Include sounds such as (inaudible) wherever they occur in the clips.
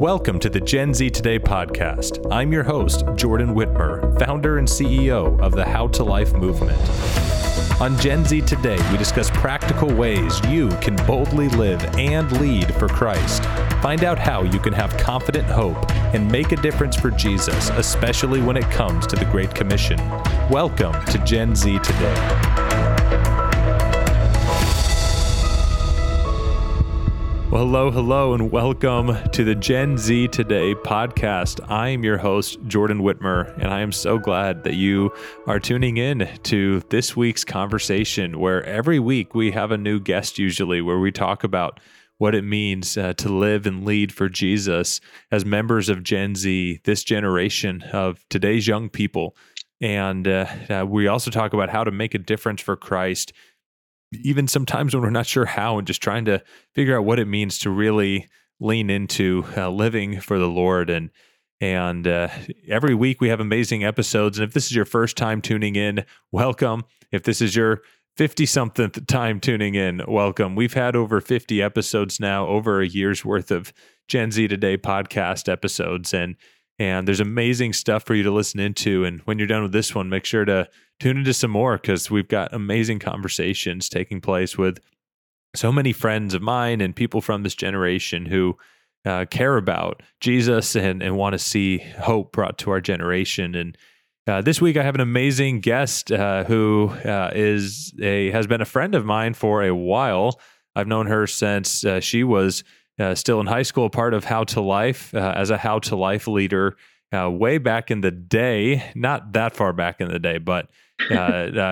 Welcome to the Gen Z Today podcast. I'm your host, Jordan Whitmer, founder and CEO of the How to Life movement. On Gen Z Today, we discuss practical ways you can boldly live and lead for Christ. Find out how you can have confident hope and make a difference for Jesus, especially when it comes to the Great Commission. Welcome to Gen Z Today. Well, hello, hello, and welcome to the Gen Z Today podcast. I am your host, Jordan Whitmer, and I am so glad that you are tuning in to this week's conversation, where every week we have a new guest, usually, where we talk about what it means uh, to live and lead for Jesus as members of Gen Z, this generation of today's young people. And uh, uh, we also talk about how to make a difference for Christ even sometimes when we're not sure how and just trying to figure out what it means to really lean into uh, living for the Lord. And and uh, every week we have amazing episodes. And if this is your first time tuning in welcome. If this is your 50 something time tuning in welcome. We've had over 50 episodes now over a year's worth of Gen Z Today podcast episodes. And and there's amazing stuff for you to listen into. And when you're done with this one make sure to tune into some more because we've got amazing conversations taking place with so many friends of mine and people from this generation who uh, care about Jesus and, and want to see hope brought to our generation. And uh, this week, I have an amazing guest uh, who uh, is a has been a friend of mine for a while. I've known her since uh, she was uh, still in high school, part of How to Life as a How to Life leader way back in the day. Not that far back in the day, but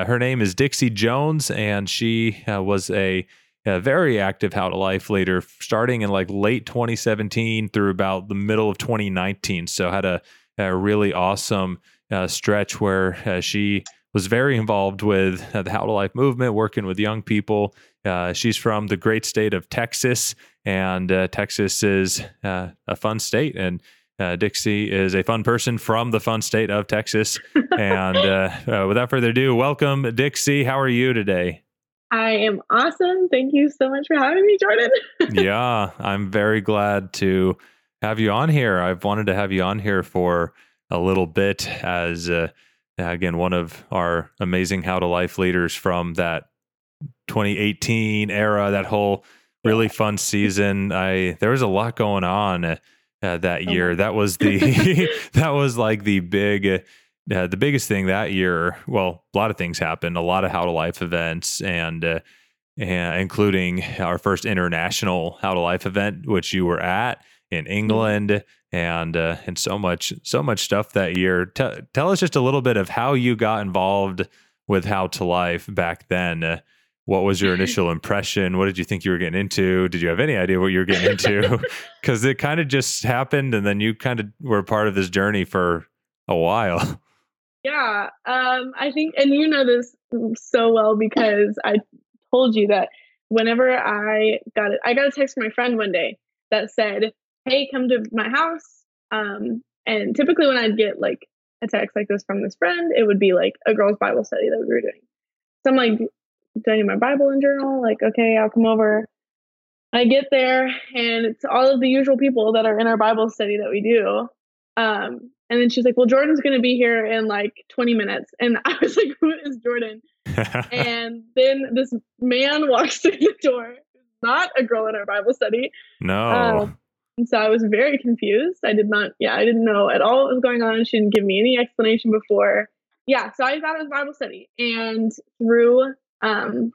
her name is Dixie Jones, and she uh, was a, a, very active How to Life leader starting in like late 2017 through about the middle of 2019. So had a, a really awesome uh, stretch where uh, she was very involved with the How to Life movement, working with young people. she's from the great state of Texas, and Texas is a fun state and uh, Dixie is a fun person from the fun state of Texas. (laughs) and uh, uh, without further ado, welcome, Dixie. How are you today? I am awesome. Thank you so much for having me, Jordan. (laughs) yeah, I'm very glad to have you on here. I've wanted to have you on here for a little bit as, uh, again, one of our amazing How to Life leaders from that 2018 era, that whole really fun season. I there was a lot going on uh, that oh year. That was the (laughs) (laughs) that was like the big uh, the biggest thing that year. Well, a lot of things happened. A lot of how to life events and. Uh, and including our first international how to life event, which you were at in mm-hmm. England, and uh, and so much so much stuff that year. T- tell us just a little bit of how you got involved with how to life back then. What was your (laughs) initial impression? What did you think you were getting into? Did you have any idea what you were getting into? (laughs) (laughs) Because it kind of just happened, and then you kind of were part of this journey for a while. Yeah, um, I think, and you know this so well because I told you that whenever I got it, I got a text from my friend one day that said, "Hey, come to my house." Um, and typically, when I'd get like a text like this from this friend, it would be like a girls' Bible study that we were doing. So I'm like, do I need my Bible and journal? Like, okay, I'll come over. I get there and it's all of the usual people that are in our Bible study that we do. Um, and then she's like, Well, Jordan's gonna be here in like 20 minutes. And (laughs) I was like, Who is Jordan? (laughs) and then this man walks (laughs) through the door, not a girl in our Bible study. No. Um, and so I was very confused. I did not, yeah, I didn't know at all what was going on. She didn't give me any explanation before. Yeah, so I thought it was Bible study. And through um,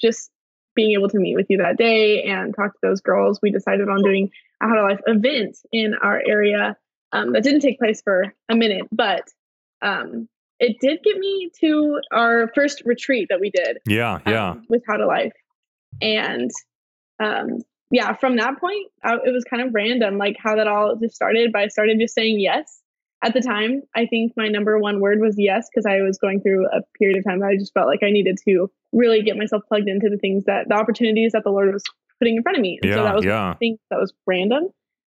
just being able to meet with you that day and talk to those girls, we decided on doing a How to Life event in our area um, that didn't take place for a minute, but um, it did get me to our first retreat that we did. Yeah, yeah. Um, with How to Life. And um, yeah, from that point, I, it was kind of random, like how that all just started. But I started just saying yes at the time, I think my number one word was yes, because I was going through a period of time that I just felt like I needed to really get myself plugged into the things that the opportunities that the Lord was putting in front of me. And yeah, so that was yeah. I think that was random.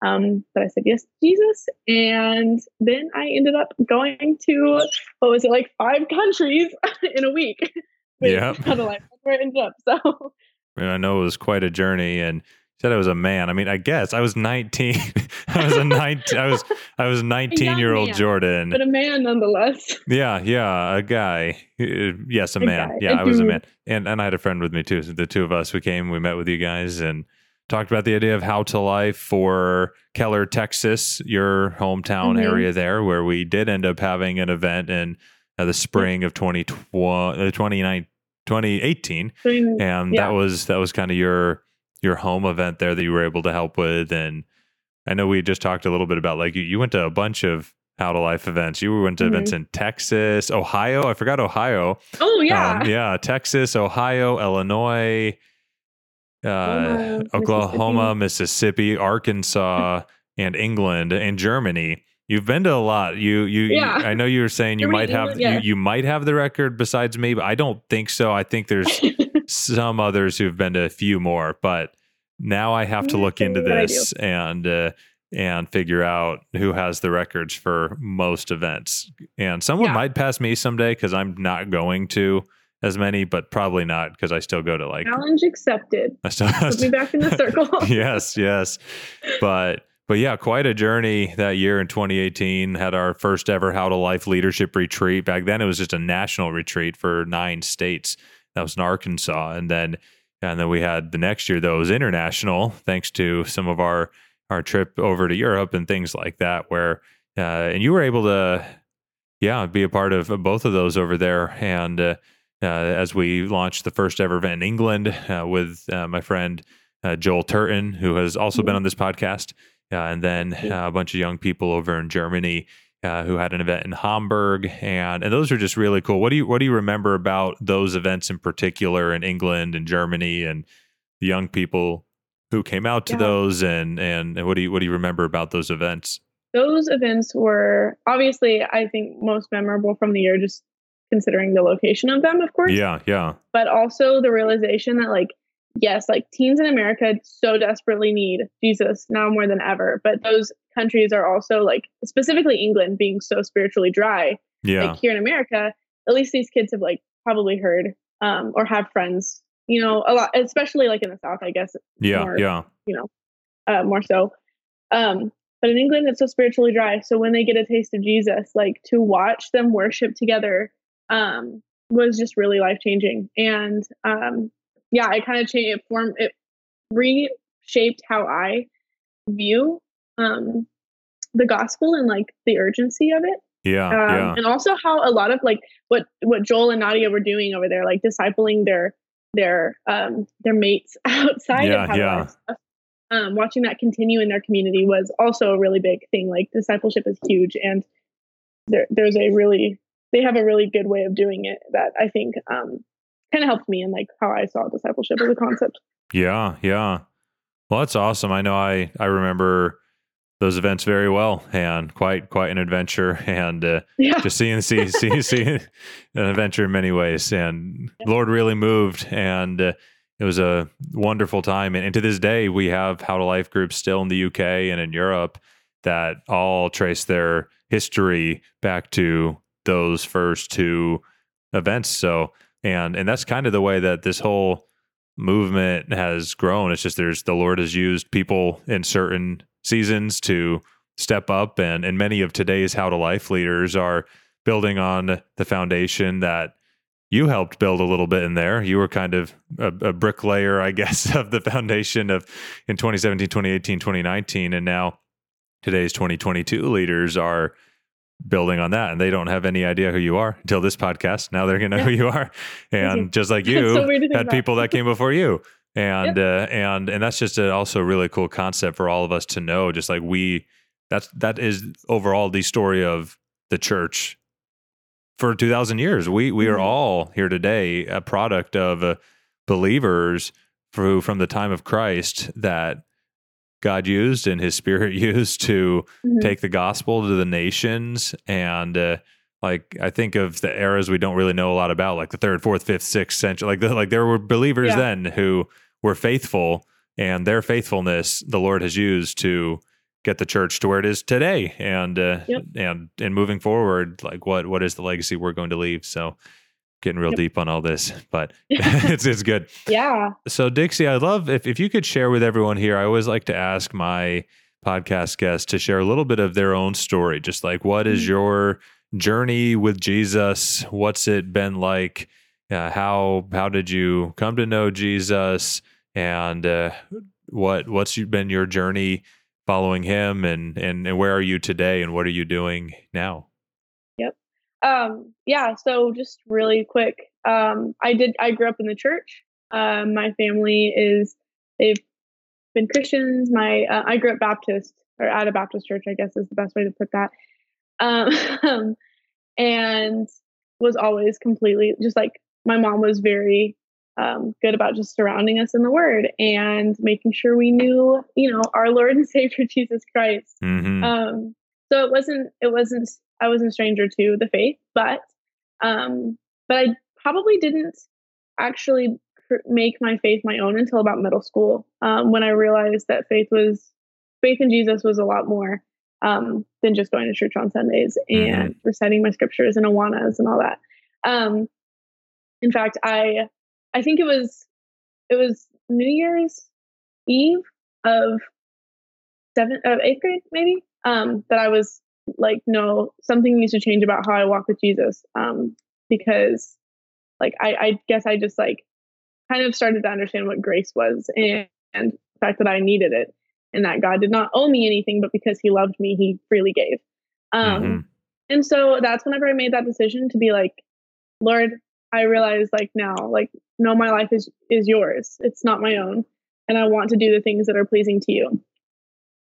Um, but I said yes, Jesus, and then I ended up going to what was it like five (laughs) countries (laughs) in a week. Yeah, kind of like where I ended up. So I know it was quite a journey, and said I was a man. I mean, I guess I was 19. (laughs) I was a 19. I was I was (laughs) 19 year old Jordan. but a man nonetheless. (laughs) Yeah, yeah, a guy. Uh, Yes, a A man. guy, Yeah, I was a man, and and I had a friend with me too. So the two of us, we came, we met with you guys, and talked about the idea of how to life for Keller, Texas, your hometown Mhm. area there, where we did end up having an event in uh, the spring of 2020, uh, 29 2018 Doing- and Yeah. that was that was kind of your your home event there that you were able to help with and i know we just talked a little bit about like you, you went to a bunch of how to life events you went to Mm-hmm. events in texas ohio i forgot ohio oh yeah. Um, yeah texas ohio illinois uh, Oklahoma, oklahoma mississippi arkansas and england and germany You've been to a lot. You, you, you- I know you were saying you Germany, might have, England, yeah. you, you might have the record besides me, but I don't think so. I think there's (laughs) some others who've been to a few more, but now I have to look into what I do. this and uh, and figure out who has the records for most events. And someone Yeah. might pass me someday because I'm not going to as many, but probably not because I still go to like Challenge accepted. I still, (laughs) Put me back in the circle. (laughs) yes, yes, but. But yeah, quite a journey that year in 2018. Had our first ever How to Life leadership retreat. Back then, it was just a national retreat for nine states. That was in Arkansas, and then and then we had the next year that was international, thanks to some of our our trip over to Europe and things like that. Where uh, and you were able to, yeah, be a part of both of those over there. And uh, uh, as we launched the first ever event in England uh, with uh, my friend uh, Joel Turton, who has also been on this podcast, uh, and then uh, a bunch of young people over in Germany uh, who had an event in Hamburg, and and those are just really cool. What do you what do you remember about those events in particular in England and Germany and the young people who came out to Yeah. those, and, and and what do you what do you remember about those events? Those events were obviously, I think, most memorable from the year, just considering the location of them, of course. Yeah, yeah, But also the realization that, like, yes, like teens in America so desperately need Jesus now more than ever. But those countries are also, like, specifically England being so spiritually dry. yeah, like here in America, at least these kids have like probably heard um, or have friends, you know, a lot, especially like in the South, I guess, yeah, more- yeah, You know, uh, more so. Um, but in England, it's so spiritually dry. So when they get a taste of Jesus, like to watch them worship together um, was just really life changing. And um, yeah, it kind of changed, it formed, it reshaped how I view um, the gospel and like the urgency of it yeah, um, yeah, and also how a lot of like what what Joel and Nadia were doing over there, like discipling their their um their mates (laughs) outside Yeah, of how yeah. stuff. Um, watching that continue in their community was also a really big thing. Like discipleship is huge, and there there's a really they have a really good way of doing it that I think um kind of helped me in like how I saw discipleship as a concept. yeah, yeah. Well, that's awesome. I know I I remember those events very well, and quite quite an adventure, (laughs) and. Uh, Yeah, just seeing see see see an adventure in many ways and Yeah. lord really moved and uh, it was a wonderful time and, and to this day we have how to life groups still in the uk and in europe that all trace their history back to those first two events so and and that's kind of the way that this whole movement has grown. It's just there's the lord has used people in certain seasons to step up and and many of today's how to life leaders are building on the foundation that you helped build a little bit in there. You were kind of a, a bricklayer i (laughs) guess of the foundation of in 2017 2018 2019 and now today's 2022 leaders are building on that and they don't have any idea who you are until this podcast. Now they're to know who you are. (laughs) And just like (laughs) you so weird to think had people that came before you. And uh, and and that's just a, also a really cool concept for all of us to know just like we that's that is overall the story of the church for 2000 years. We we are Mhm. all here today a product of uh, believers who from the time of Christ that God used and his spirit (laughs) used to Mhm. take the gospel to the nations and uh, like I think of the eras we don't really know a lot about, like the third, fourth, fifth, sixth century. Like the, like there were believers Yeah. then who were faithful, and their faithfulness the Lord has used to get the church to where it is today. And uh, Yep. and and moving forward, like what what is the legacy we're going to leave? So getting real deep on all this, but (laughs) (laughs) it's it's good. Yeah. So Dixie, I love if if you could share with everyone here. I always like to ask my podcast guests to share a little bit of their own story, just like what is mm-hmm. your journey with Jesus? What's it been like? Uh, how how did you come to know Jesus? And uh, what what's been your journey following him? And and and where are you today? And what are you doing now? Um, yeah. So just really quick. Um, I did. I grew up in the church. Um, my family is they've been Christians. My uh, I grew up Baptist or at a Baptist church. I guess is the best way to put that. Um, (laughs) and was always completely just like my mom was very um, good about just surrounding us in the Word and making sure we knew, you know, our Lord and (laughs) Savior Jesus Christ. Mm-hmm. Um, so it wasn't it wasn't I wasn't a stranger to the faith, but um, but I probably didn't actually make my faith my own until about middle school um, when I realized that faith was faith in Jesus was a lot more um, than just going to church on Sundays mm-hmm. and reciting my scriptures and Awanas and all that. Um, in fact, I I think it was it was New Year's Eve of seventh of eighth grade maybe um, that I was like, no, something needs to change about how I walk with Jesus um, because like I, I guess I just like kind of started to understand what grace was and, and the fact that I needed it and that God did not owe me anything, but because He loved me, He freely gave. Um, mm-hmm. And so that's whenever I made that decision to be like, Lord, I realize like now, like, no, my life is is yours. It's not my own, and I want to do the things that are pleasing to you.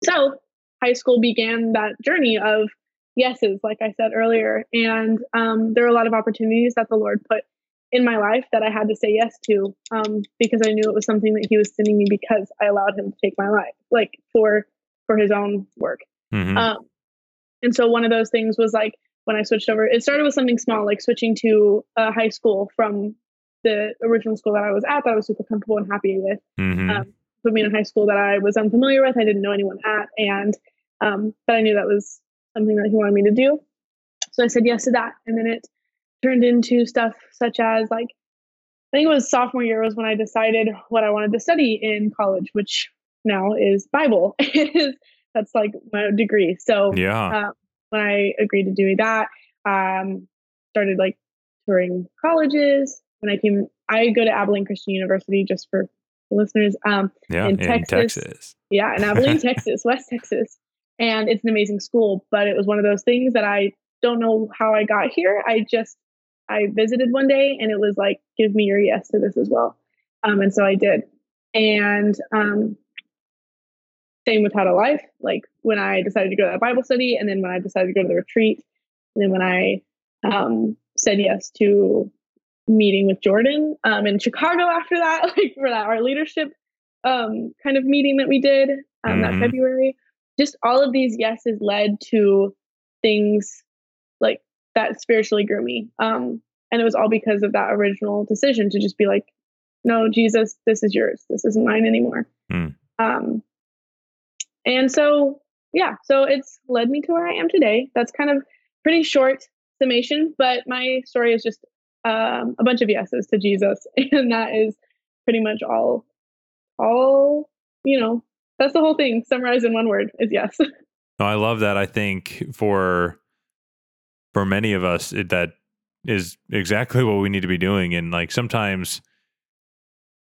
So high school began that journey of yeses, like I said earlier, and um, there are a lot of opportunities that the Lord put in my life that I had to say yes to um, because I knew it was something that he was sending me because I allowed him to take my life, like for for his own work. Mm-hmm. Um, and so one of those things was like when I switched over. It started with something small, like switching to a high school from the original school that I was at that I was super comfortable and happy with. Mm-hmm. Um, put me in a high school that I was unfamiliar with, I didn't know anyone at, and um, but I knew that was something that he wanted me to do. So I said yes to that, and then it turned into stuff such as like I think it was sophomore year was when I decided what I wanted to study in college, which now is Bible. (laughs) is that's like my degree. So yeah, uh, when I agreed to doing that, um, started like touring colleges. When I came, I go to Abilene Christian University just for listeners. Um, yeah, in, in Texas. Texas. Yeah, in Abilene, (laughs) Texas, West Texas, and it's an amazing school. But it was one of those things that I don't know how I got here. I just I visited one day and it was like, give me your yes to this as well. Um, and so I did. And um, same with how to life. Like when I decided to go to that Bible study, and then when I decided to go to the retreat, and then when I um, said yes to meeting with Jordan um, in Chicago after that, (laughs) like for that our leadership um, kind of meeting that we did um, mm-hmm. that February. Just all of these yeses led to things like that spiritually grew me. Um, and it was all because of that original decision to just be like, no, Jesus, this is yours. This isn't mine anymore. Mm. Um, and so, yeah, so it's led me to where I am today. That's kind of pretty short summation, but my story is just um, a bunch of yeses to Jesus, (laughs) and that is pretty much all. All you know, that's the whole thing. Summarized in one word is yes. (laughs) No, I love that. I think for for many of us it, that is exactly what we need to be doing and like sometimes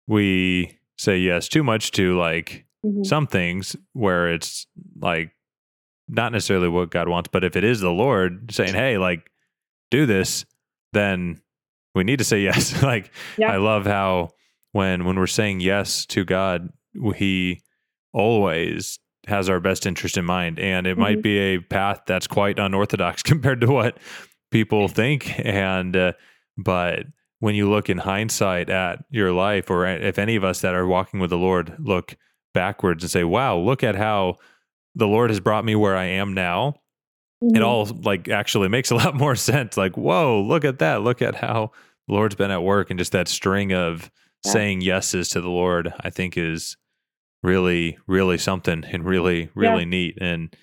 we say yes too much to like mm-hmm. some things where it's like not necessarily what God wants but if it is the Lord saying hey like do this then we need to say yes (laughs) like yeah. I love how when when we're saying yes to God he always has our best interest in mind. And it mm-hmm. might be a path that's quite unorthodox (laughs) compared to what people think. And, uh, but when you look in hindsight at your life, or if any of us that are walking with the Lord look backwards and say, wow, look at how the Lord has brought me where I am now. Mm-hmm. It all like actually makes a (laughs) lot more sense. Like, whoa, look at that. Look at how the Lord's been at work and just that string of yeah. saying yeses to the Lord, I think is really really something and really really yeah. neat and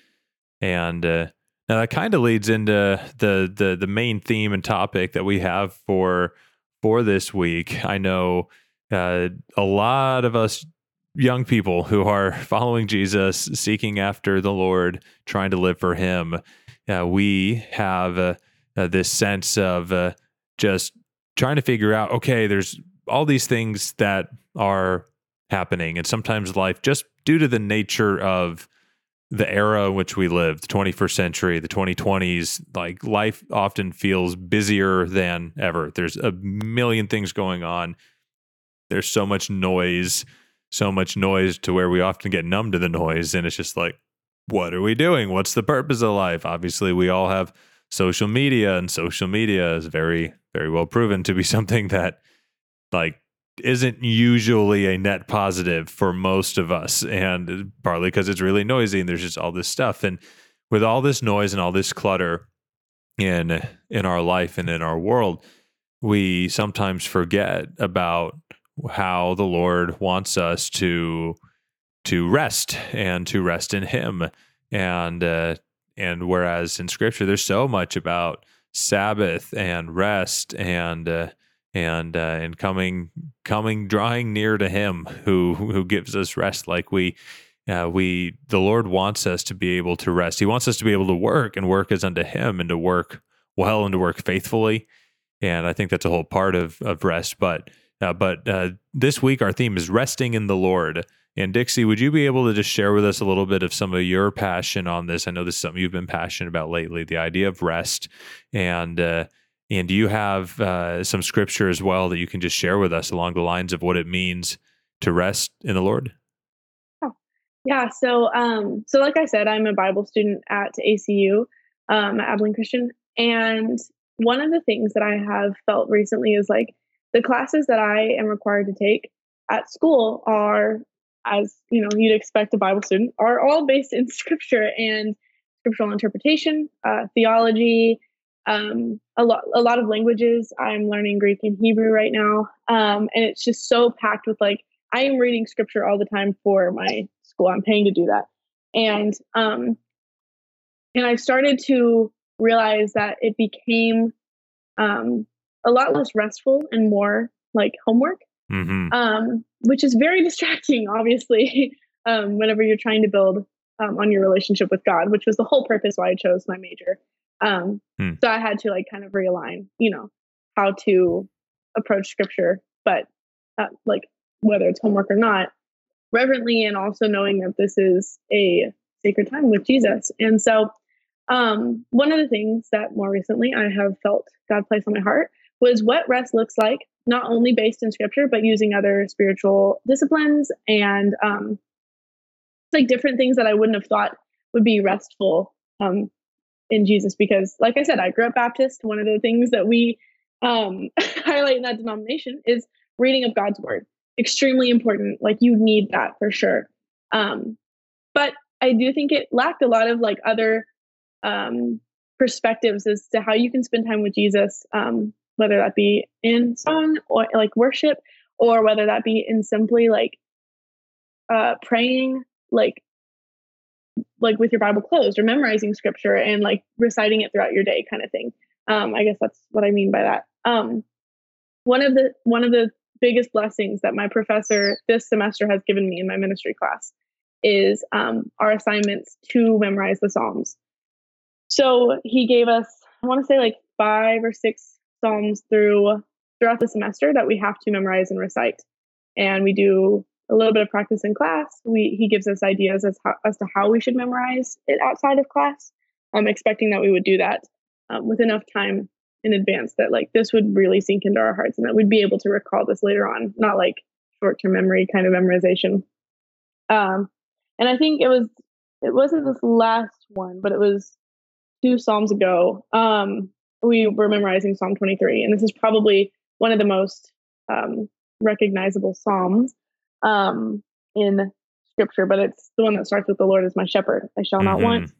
and uh, now that kind of leads into the the the main theme and topic that we have for for this week. I know uh, a lot of us young people who are (laughs) following Jesus, seeking after the Lord, trying to live for Him. Uh, we have uh, uh, this sense of uh, just trying to figure out okay, there's all these things that are happening. And sometimes life, just due to the nature of the era in which we live, the 21st century, the 2020s, like life often feels busier than ever. There's a million things going on. There's so much noise, so much noise to where we often get numb to the noise. And it's just like, what are we doing? What's the purpose of life? Obviously, we all have social media, and social media is very, very well proven to be (laughs) something that, like, isn't usually a net positive for most of us. And partly because it's really noisy and there's just all this stuff. And with all this noise and all this clutter in in our life and in our world we sometimes forget about how the lord wants us to to rest and to rest in him. And uh, and whereas in scripture there's so much about sabbath and rest and uh, and uh, and coming coming drawing near to him who who gives us rest like we uh, we the lord wants us to be able to rest. He wants us to be able to work and work as unto him and to work well and to work faithfully. And i think that's a whole part of of rest but uh, but uh, this week our theme is resting in the lord and dixie would you be able to just share with us a little bit of some of your passion on this i know this is something you've been passionate about lately the idea of rest and uh, and do you have uh, some scripture as well that you can just share with us along the lines of what it means to rest in the Lord? Oh, yeah. So, um, so like I said, I'm a Bible student at ACU, um, at Abilene Christian, and one of the things that I have felt recently is like the classes that I am required to take at school are, as you know, you'd expect a Bible student, are all based in (laughs) Scripture and scriptural interpretation, uh, theology, um, a lot a lot of languages. I'm learning Greek and Hebrew right now, um, and it's just so packed with like I am reading scripture all the time for my school. I'm paying to do that, and um, and I started to realize that it became um, a lot less restful and more like homework, mm-hmm. um, which is very (laughs) distracting, obviously, (laughs) um, whenever you're trying to build um, on your relationship with God, which was the whole purpose why I chose my major. Um, hmm. So I had to like kind of realign, you know, how to approach scripture, but uh, like whether it's homework or not, reverently, and also knowing that this is a sacred time with Jesus. And so, um, one of the things that more recently I have felt God place on my heart was what rest looks like, not only based in scripture, but using other spiritual disciplines and um, like different things that I wouldn't have thought would be restful um, in Jesus because, like I said, I grew up Baptist. One of the things that we um, (laughs) highlight in that denomination is reading of God's word. Extremely important. Like you need that for sure. Um, but I do think it lacked a lot of like other um, perspectives as to how you can spend time with Jesus, um, whether that be in song or like worship, or whether that be in simply like uh, praying, like like with your Bible closed or memorizing scripture and like reciting it throughout your day kind of thing. Um, I guess that's what I mean by that. Um, one of the one of the biggest blessings that my professor this semester has given me in my ministry class is um, our assignments to memorize the Psalms. So he gave us, I want to say like five or six Psalms through throughout the semester that we have to memorize and recite. And we do a little bit of practice in class. We he gives us ideas as as to how we should memorize it outside of class. I'm expecting that we would do that um, with enough time in advance that like this would really sink into our hearts and that we'd be able to recall this later on, not like short term memory kind of memorization. Um, and I think it was it wasn't this last one, but it was two psalms ago. Um, we were memorizing Psalm 23, and this is probably one of the most um, recognizable psalms um, in scripture, but it's the one that starts with the Lord is my shepherd. I shall not mm-hmm. want.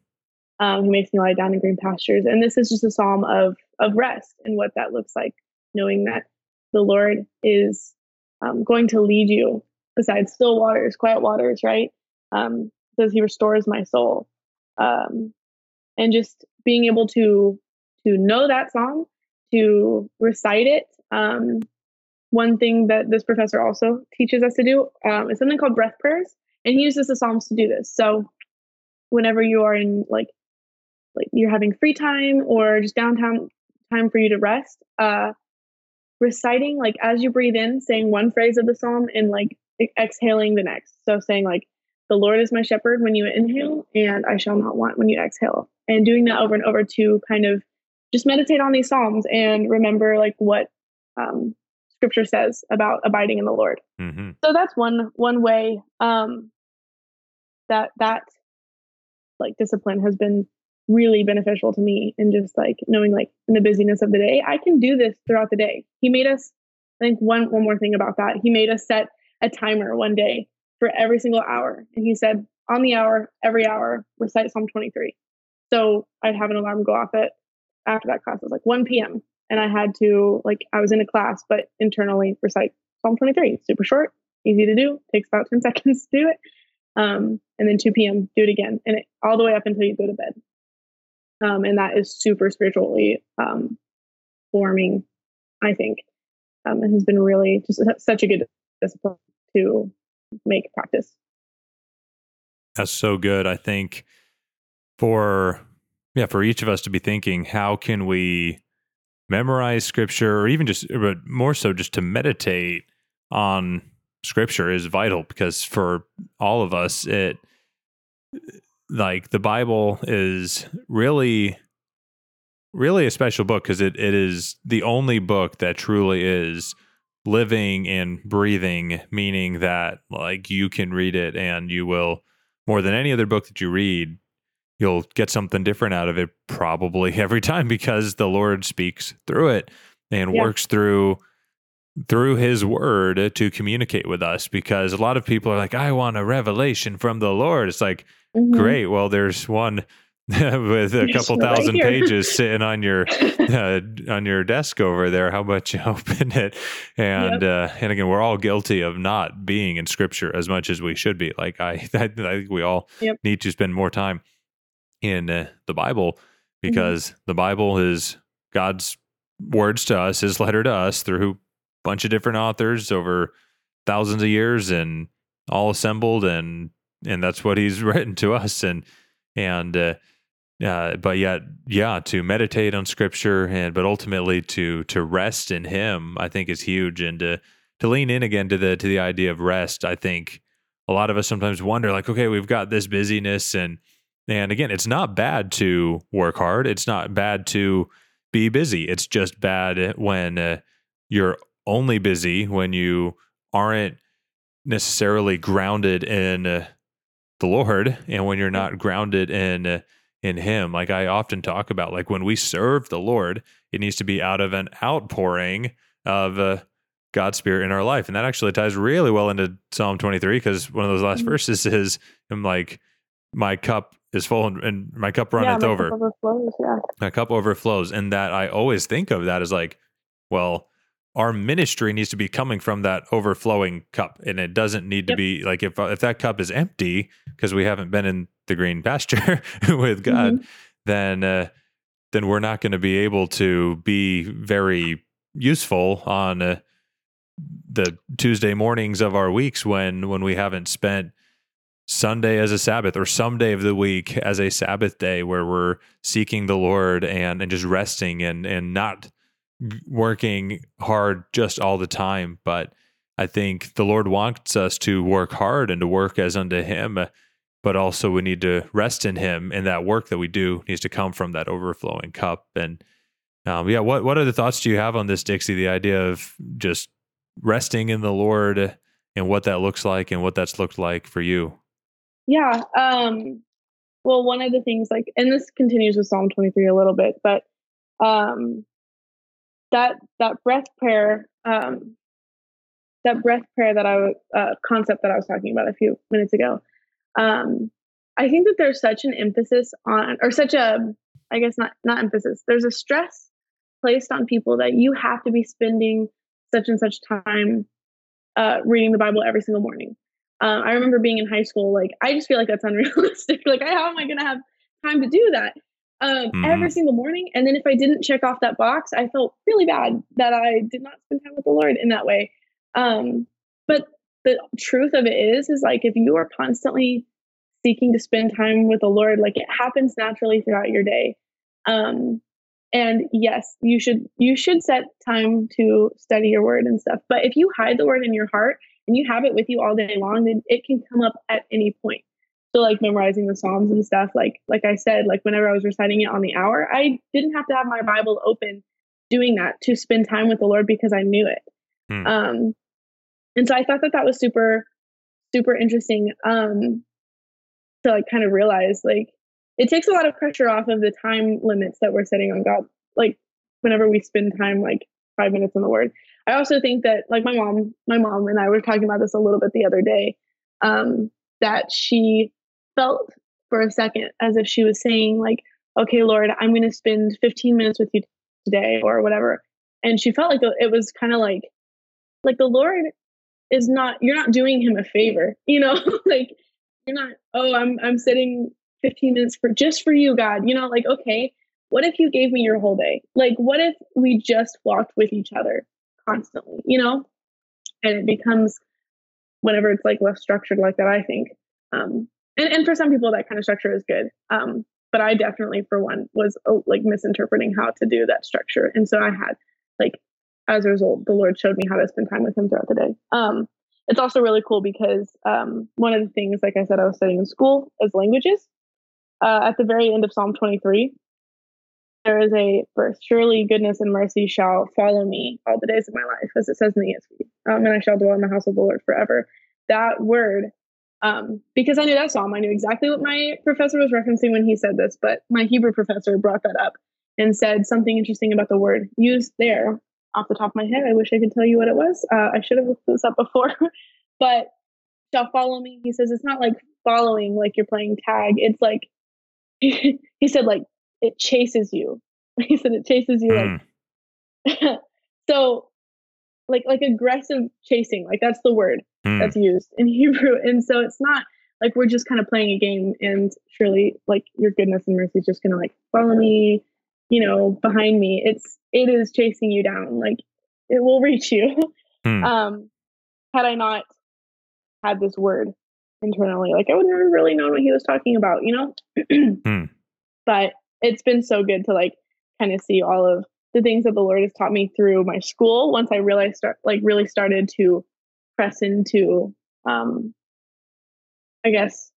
Um, he makes me lie down in green pastures. And this is just a psalm of of rest and what that looks like, knowing that the Lord is um, going to lead you beside still waters, quiet waters, right? Um, says he restores my soul. Um, and just being able to to know that song, to recite it, um, one thing that this professor also teaches us to do um, is something called breath prayers, and he uses the Psalms to do this. So, whenever you are in like like you're having free time or just downtown time for you to rest, uh, reciting like as you breathe in, saying one phrase of the psalm and like exhaling the next. So saying like, "The Lord is my shepherd" when you inhale, and "I shall not want" when you exhale, and doing that over and over to kind of just meditate on these psalms and remember like what um, Scripture says about abiding in the Lord. Mm-hmm. So that's one one way um, that that like discipline has been really beneficial to me and just like knowing like in the busyness of the day i can do this throughout the day he made us i think one one more thing about that he made us set a timer one day for every single hour and he said on the hour every hour recite psalm 23 so i'd have an alarm go off at after that class it was like 1 p.m and i had to like i was in a class but internally recite psalm 23 super short easy to do takes about 10 (laughs) seconds to do it um, and then 2 p.m do it again and it, all the way up until you go to bed um, and that is super spiritually um, forming, I think. Um, it has been really just such a good discipline to make practice. That's so good. I think for yeah, for each of us to be thinking, how can we memorize scripture or even just but more so just to meditate on scripture is vital because for all of us it like the Bible is really really a special book because it, it is the only book that truly is living and breathing, meaning that like you can read it and you will more than any other book that you read, you'll get something different out of it probably (laughs) every time because the Lord speaks through it and yeah. works through through his word to communicate with us because a lot of people are like I want a revelation from the Lord. It's like Mm-hmm. Great. Well, there's one (laughs) with a couple thousand pages sitting on your (laughs) uh, on your desk over there. How about you open it? And yep. uh, and again, we're all guilty of not being in Scripture as much as we should be. Like I, I, think we all yep. need to spend more time in uh, the Bible mm-hmm. because mm-hmm. the Bible is God's words to us, His letter to us through a bunch of different authors over thousands of years and all assembled and and that's what he's (laughs) written to us and and uh, uh, but yet yeah to meditate on scripture and but ultimately to to rest in him i think is huge and to to lean in again to the to the idea of rest i think a lot of us sometimes wonder like okay we've got this busyness and and again it's not bad to work hard. It's not bad to be busy. It's just bad when uh, you're only busy when you aren't necessarily grounded in uh, the Lord and when you're not grounded in in him. Like I often talk about like when we serve the Lord it needs to be out of an outpouring of uh, God's spirit in our life. And that actually ties really well into Psalm 23 because one of those last mm-hmm. verses is I'm like my cup is full and, my cup runneth yeah, over. Cup overflows, yeah. My cup overflows and that I always think of that as like well our ministry needs to be coming from that overflowing cup and it doesn't need to be like if if that cup is empty because we haven't been in the green pasture (laughs) with God mm-hmm. then uh, then we're not going to be able to be very useful on uh, the Tuesday mornings of our weeks when when we haven't spent Sunday as a Sabbath or some day of the week as a Sabbath day where we're seeking the Lord and and just resting and and not working hard just all the time, but I think the Lord wants us to work hard and to work as unto Him, but also we need to rest in Him, and that work that we do needs to come from that overflowing cup. And um, yeah, what what other thoughts do you have on this, Dixie? The idea of just resting in the Lord and what that looks like, and what that's looked like for you. Yeah. Um, well, one of the things, like, and this continues with Psalm twenty three a little bit, but um, that that breath prayer um, that breath prayer that I uh, concept that I was talking about a few minutes ago. Um, I think that there's such an emphasis on, or such a, I guess not not emphasis. There's a stress placed on people that you have to be spending such and such time uh, reading the Bible every single morning. Um, I remember being in high school, like I just feel like that's unrealistic. (laughs) like, how am I going to have time to do that? um, mm-hmm. every single morning. And then if I didn't check off that box, I felt really bad that I did not spend time with the Lord in that way. Um, but the truth of it is, is like if you are constantly seeking to spend time with the Lord, like it happens naturally throughout your day. Um, and yes, you should you should set time to study your word and stuff. But if you hide the word in your heart and you have it with you all day long, then it can come up at any point. So like memorizing the Psalms and stuff, like like I said, like whenever I was reciting it on the hour, I didn't have to have my Bible open doing that to spend time with the Lord because I knew it. Hmm. Um, and so I thought that that was super super interesting um, to like kind of realize like it takes a lot of pressure off of the time limits that we're setting on God. Like whenever we spend time like five minutes in the Word. I also think that like my mom, my mom and I were talking about this a little bit the other day. Um, that she felt for a second as if she was saying like, "Okay, Lord, I'm going to spend 15 minutes with you today," or whatever. And she felt like it was kind of like, like the Lord is not. You're not doing him a favor, (laughs) you know, (laughs) like you're not. Oh, I'm I'm sitting 15 minutes for just for you, God. You know, like, okay, what if you gave me your whole day? Like, what if we just walked with each other constantly, you know? And it becomes whenever it's like less structured like that, I think. Um, and, and for some people that kind of structure is good. Um, but I definitely, for one, was uh, like misinterpreting how to do that structure. And so I had like, as a result, the Lord showed me how to spend time with him throughout the day. Um, it's also really cool because um, one of the things, like I said, I was studying in school is languages uh, at the very end of Psalm 23, there is a verse Surely goodness and mercy shall follow me all the days of my life, as it says in the ESV, um, and I shall dwell in the house of the Lord forever. That word, um, because I knew that psalm, I knew exactly what my professor was referencing when he said this, but my Hebrew professor brought that up and said something interesting about the word used there off the top of my head. I wish I could tell you what it was. Uh, I should have looked this up before, (laughs) but shall follow me. He says it's not like following like you're playing tag. It's like (laughs) he said like it chases you. (laughs) He said it chases you mm. like (laughs) so like like aggressive chasing, like that's the word mm. that's used in (laughs) Hebrew. And so it's not like we're just kind of playing a game and surely like your goodness and mercy is just gonna like follow me, you know, behind me. It's it is chasing you down. Like it will reach you. Mm. Um had I not had this word internally. Like I would never really known what he was talking about, you know? (clears throat) hmm. But it's been so good to like kind of see all of the things that the Lord has taught me through my school once I realized, start like really started to press into um I guess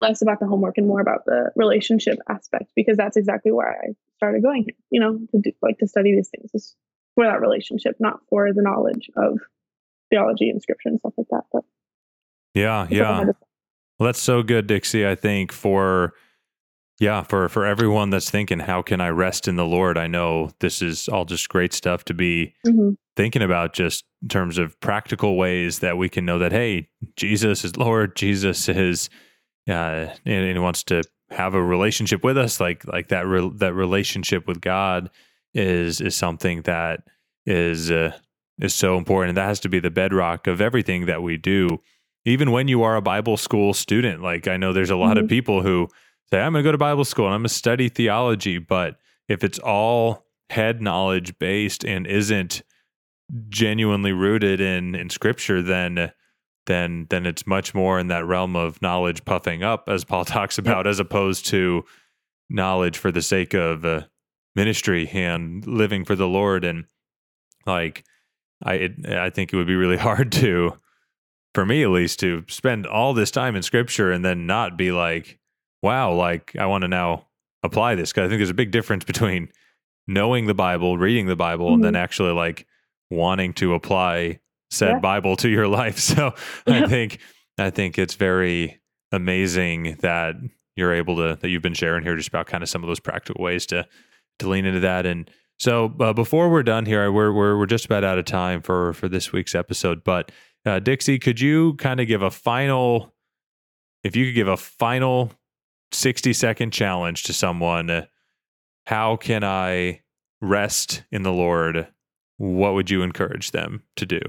less about the homework and more about the relationship aspect because that's exactly where I started going here, you know, to do like to study these things is for that relationship, not for the knowledge of theology and scripture and stuff like that. But yeah, yeah. Well, that's so good, Dixie. I think for yeah, for for everyone that's thinking, how can I rest in the Lord? I know this is all just great stuff to be mm-hmm. thinking about, just in terms of practical ways that we can know that hey, Jesus is Lord. Jesus is, uh, and, and he wants to have a relationship with us. Like like that re- that relationship with God is is something that is uh, is so important, and that has to be the bedrock of everything that we do even when you are a Bible school student. Like I know there's a lot mm-hmm. of people who say, I'm going to go to Bible school and I'm going to study theology. But if it's all head knowledge based and isn't genuinely rooted in, in scripture, then then then it's much more in that realm of knowledge puffing up, as Paul (laughs) talks about, as opposed to knowledge for the sake of uh, ministry and living for the Lord. And like, I it, I think it would be really (laughs) hard to for me at least to spend all this time in scripture and then not be like wow like i want to now apply this because i think there's a big difference between knowing the bible reading the bible mm-hmm. and then mm-hmm. actually like wanting to apply said yeah. bible to your (laughs) life so yeah. i think i think it's very amazing that you're able to that you've been sharing here just about kind of some of those practical ways to to lean into that and so uh, before we're done here we're, we're we're just about out of time for for this week's episode but uh, Dixie, could you kind of give a final, if you could give a final 60 second challenge to someone, how can I rest in the Lord? What would you encourage them to do?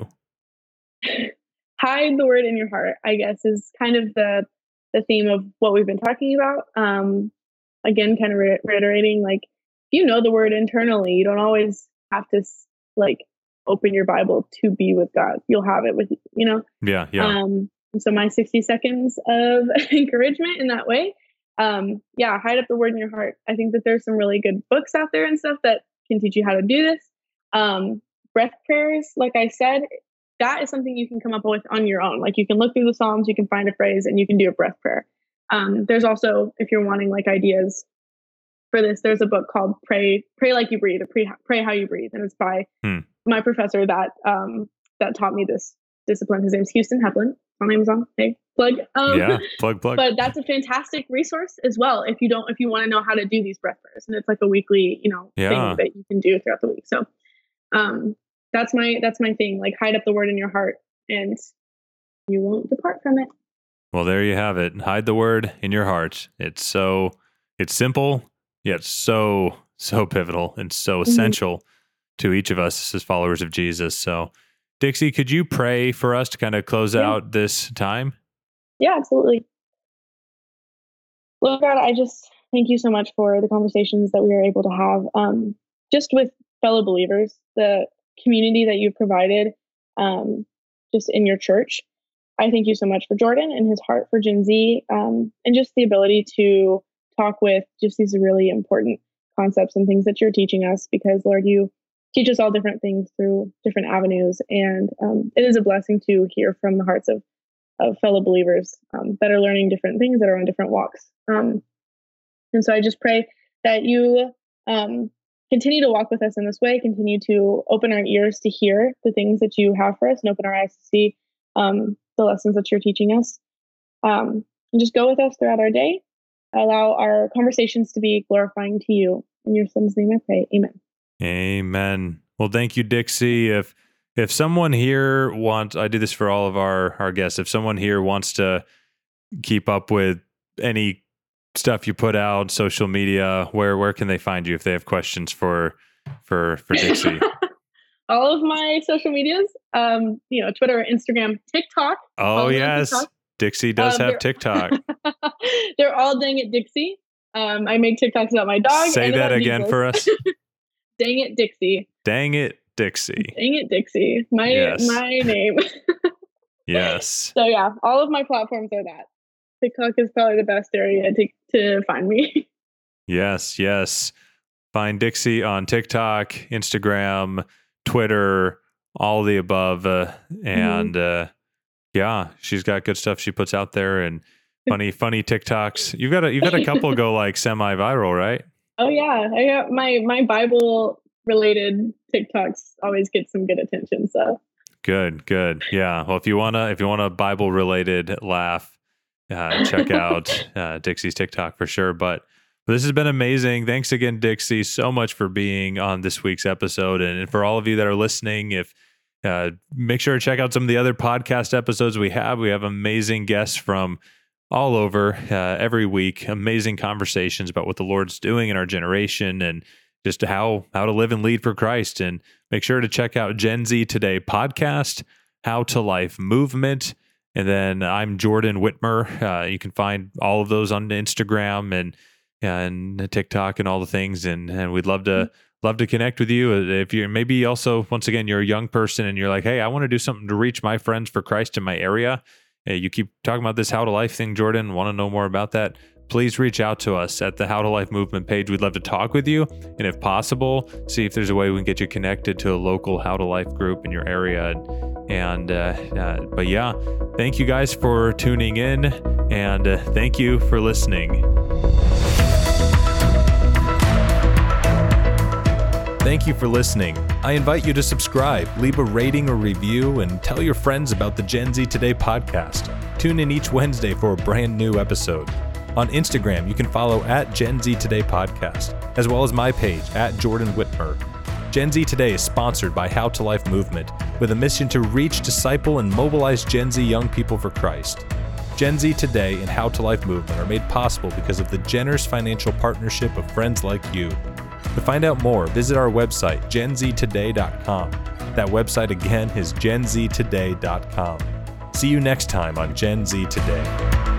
Hide the word in your heart, I guess, is kind of the the theme of what we've been talking about. Um, again, kind of re- reiterating, like you know the word internally, you don't always have to like open your Bible to be with God. You'll have it with you know. Yeah, yeah. Um, so my 60 seconds of (laughs) encouragement in that way. Um, yeah, hide up the word in your heart. I think that there's some really good books out there and stuff that can teach you how to do this. Um, breath prayers, like I said, that is something you can come up with on your own. Like you can look through the Psalms, you can find a phrase, and you can do a breath prayer. Um, there's also, if you're wanting like ideas for this, there's a book called "Pray Pray Like You Breathe" or "Pray, Pray How You Breathe," and it's by hmm. my professor that um, that taught me this discipline. His name's Houston Heflin on Amazon. Hey, plug. Um, yeah, plug, plug. But that's a fantastic resource as well if you don't if you want to know how to do these breath prayers, and it's like a weekly, you know, yeah. thing that you can do throughout the week. So, um, that's my that's my thing. Like hide up the word in your heart, and you won't depart from it. Well, there you have it. Hide the word in your heart. It's so it's simple yet so so pivotal and so mm-hmm. essential mm-hmm. to each of us as followers of Jesus. So Dixie, could you pray for us to kind of close yeah. out this time? Yeah, absolutely. Lord God, I just thank you so much for the conversations that we were able to have um, just with fellow believers, the community that you've provided um, just in your church. I thank you so much for Jordan and his heart for Gen Z um, and just the ability to talk with just these really important concepts and things that you're teaching us because, Lord, you teach us all different things through different avenues. And um, it is a blessing to hear from the hearts of, of fellow believers um, that are learning different things that are on different walks. Um, and so I just pray that you um, continue to walk with us in this way, continue to open our ears to hear the things that you have for us and open our eyes to see um, the lessons that you're teaching us. Um, and just go with us throughout our day. Allow our conversations to be glorifying to you. In your son's name I pray. Amen. Amen. Well, thank you, Dixie. If if someone here wants, I do this for all of our our guests. If someone here wants to keep up with any stuff you put out, social media, where where can they find you if they have questions for for for Dixie? (laughs) all of my social medias, um, you know, Twitter, Instagram, TikTok. Oh yes, TikTok. Dixie does um, have TikTok. (laughs) they're all dang it, Dixie. Um, I make TikToks about my dog. Say that again Jesus. for us. (laughs) Dang it, Dixie. Dang it, Dixie. Dang it, Dixie. My yes. my name. (laughs) yes. So yeah, all of my platforms are that. TikTok is probably the best area to to find me. (laughs) Yes, yes. Find Dixie on TikTok, Instagram, Twitter, all the above, uh, and mm-hmm. uh, yeah, she's got good stuff she puts out there and (laughs) funny, funny TikToks. You've got a you've got a couple go like semi viral, right? Oh yeah, I got my my Bible related TikToks always get some good attention. So good, good, yeah. Well, if you wanna if you want a Bible related laugh, uh, check (laughs) out uh, Dixie's TikTok for sure. But this has been amazing. Thanks again, Dixie, so much for being on this week's episode, and for all of you that are listening, if uh, make sure to check out some of the other podcast episodes we have. We have amazing guests from all over uh, every week. Amazing conversations about what the Lord's doing in our generation and just how how to live and lead for Christ. And make sure to check out Gen Z Today podcast, How to Life Movement. And then I'm Jordan Whitmer. Uh, you can find all of those on Instagram and and TikTok and all the things. And and we'd love to mm-hmm. love to connect with you. If you're maybe also once again you're a young person and you're like, hey, I want to do something to reach my friends for Christ in my area Hey, you keep talking about this How to Life thing, Jordan. Want to know more about that? Please reach out to us at the How to Life Movement page. We'd love to talk with you. And if possible, see if there's a way we can get you connected to a local How to Life group in your area. And, uh, uh, but yeah, thank you guys for tuning in and uh, thank you for listening. Thank you for listening. I invite you to subscribe, leave a rating or review, and tell your friends about the Gen Z Today podcast. Tune in each Wednesday for a brand new episode. On Instagram, you can follow at Gen Z Today Podcast, as well as my page at Jordan Whitmer. Gen Z Today is sponsored by How to Life Movement, with a mission to reach, disciple, and mobilize Gen Z young people for Christ. Gen Z Today and How to Life Movement are made possible because of the generous financial partnership of friends like you. To find out more, visit our website, genztoday.com. That website again is genztoday.com. See you next time on Gen Z Today.